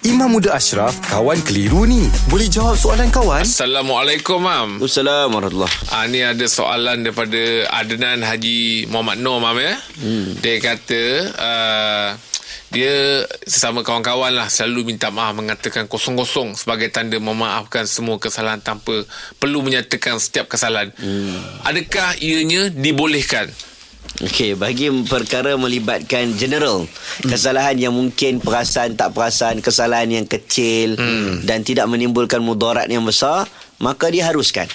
Imam Muda Ashraf, kawan keliru ni. Boleh jawab soalan kawan? Assalamualaikum, Mam. Assalamualaikum warahmatullahi Ah, ni ada soalan daripada Adnan Haji Muhammad Nur, Mam ya. Hmm. Dia kata, uh, dia sesama kawan-kawan lah selalu minta maaf mengatakan kosong-kosong sebagai tanda memaafkan semua kesalahan tanpa perlu menyatakan setiap kesalahan. Hmm. Adakah ianya dibolehkan? Okey, bagi perkara melibatkan general, hmm. kesalahan yang mungkin perasan tak perasan, kesalahan yang kecil hmm. dan tidak menimbulkan mudarat yang besar, maka diharuskan.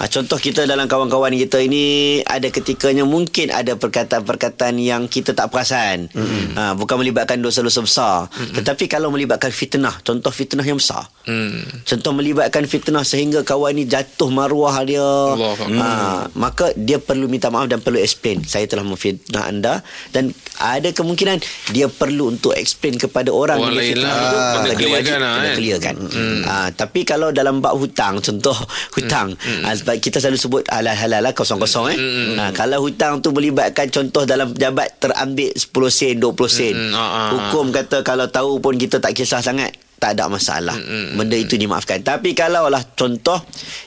Ha, contoh kita dalam kawan-kawan kita ini ada ketikanya mungkin ada perkataan-perkataan yang kita tak perasan. Mm-hmm. Ha, bukan melibatkan dosa-dosa besar. Mm-hmm. Tetapi kalau melibatkan fitnah, contoh fitnah yang besar. Mm. Contoh melibatkan fitnah sehingga kawan ini jatuh maruah dia. Ha, maka dia perlu minta maaf dan perlu explain. Saya telah memfitnah anda dan ada kemungkinan dia perlu untuk explain kepada orang, yang fitnah lah. itu. Kena Dia clearkan wajib lah, kena kan? clearkan. Mm. Ha, tapi kalau dalam bab hutang, contoh hutang. Mm. Ha, sebab kita selalu sebut halal-halal lah kosong-kosong eh. Mm, Ha, kalau hutang tu melibatkan contoh dalam pejabat terambil 10 sen, 20 sen. Mm, ah, ah, Hukum kata kalau tahu pun kita tak kisah sangat tak ada masalah. Benda itu dimaafkan. Tapi kalau lah contoh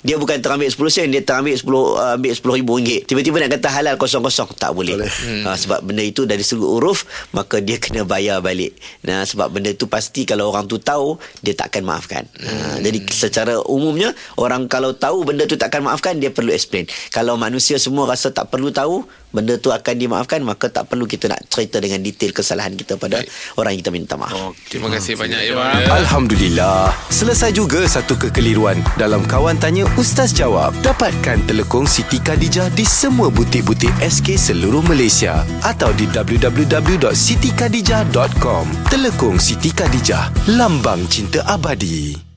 dia bukan terambil 10 sen, dia terambil 10 uh, ambil 10 ribu ringgit. Tiba-tiba nak kata halal kosong-kosong tak boleh. boleh. Ha, sebab benda itu dari segi uruf maka dia kena bayar balik. Nah sebab benda itu pasti kalau orang tu tahu dia takkan maafkan. Ha, jadi secara umumnya orang kalau tahu benda tu takkan maafkan dia perlu explain. Kalau manusia semua rasa tak perlu tahu benda tu akan dimaafkan maka tak perlu kita nak cerita dengan detail kesalahan kita pada Baik. orang yang kita minta maaf. Oh, terima kasih banyak ya. Alhamdulillah. Selesai juga satu kekeliruan dalam Kawan Tanya Ustaz Jawab. Dapatkan telekong Siti Khadijah di semua butik-butik SK seluruh Malaysia atau di www.sitikadijah.com. Telekong Siti Khadijah, lambang cinta abadi.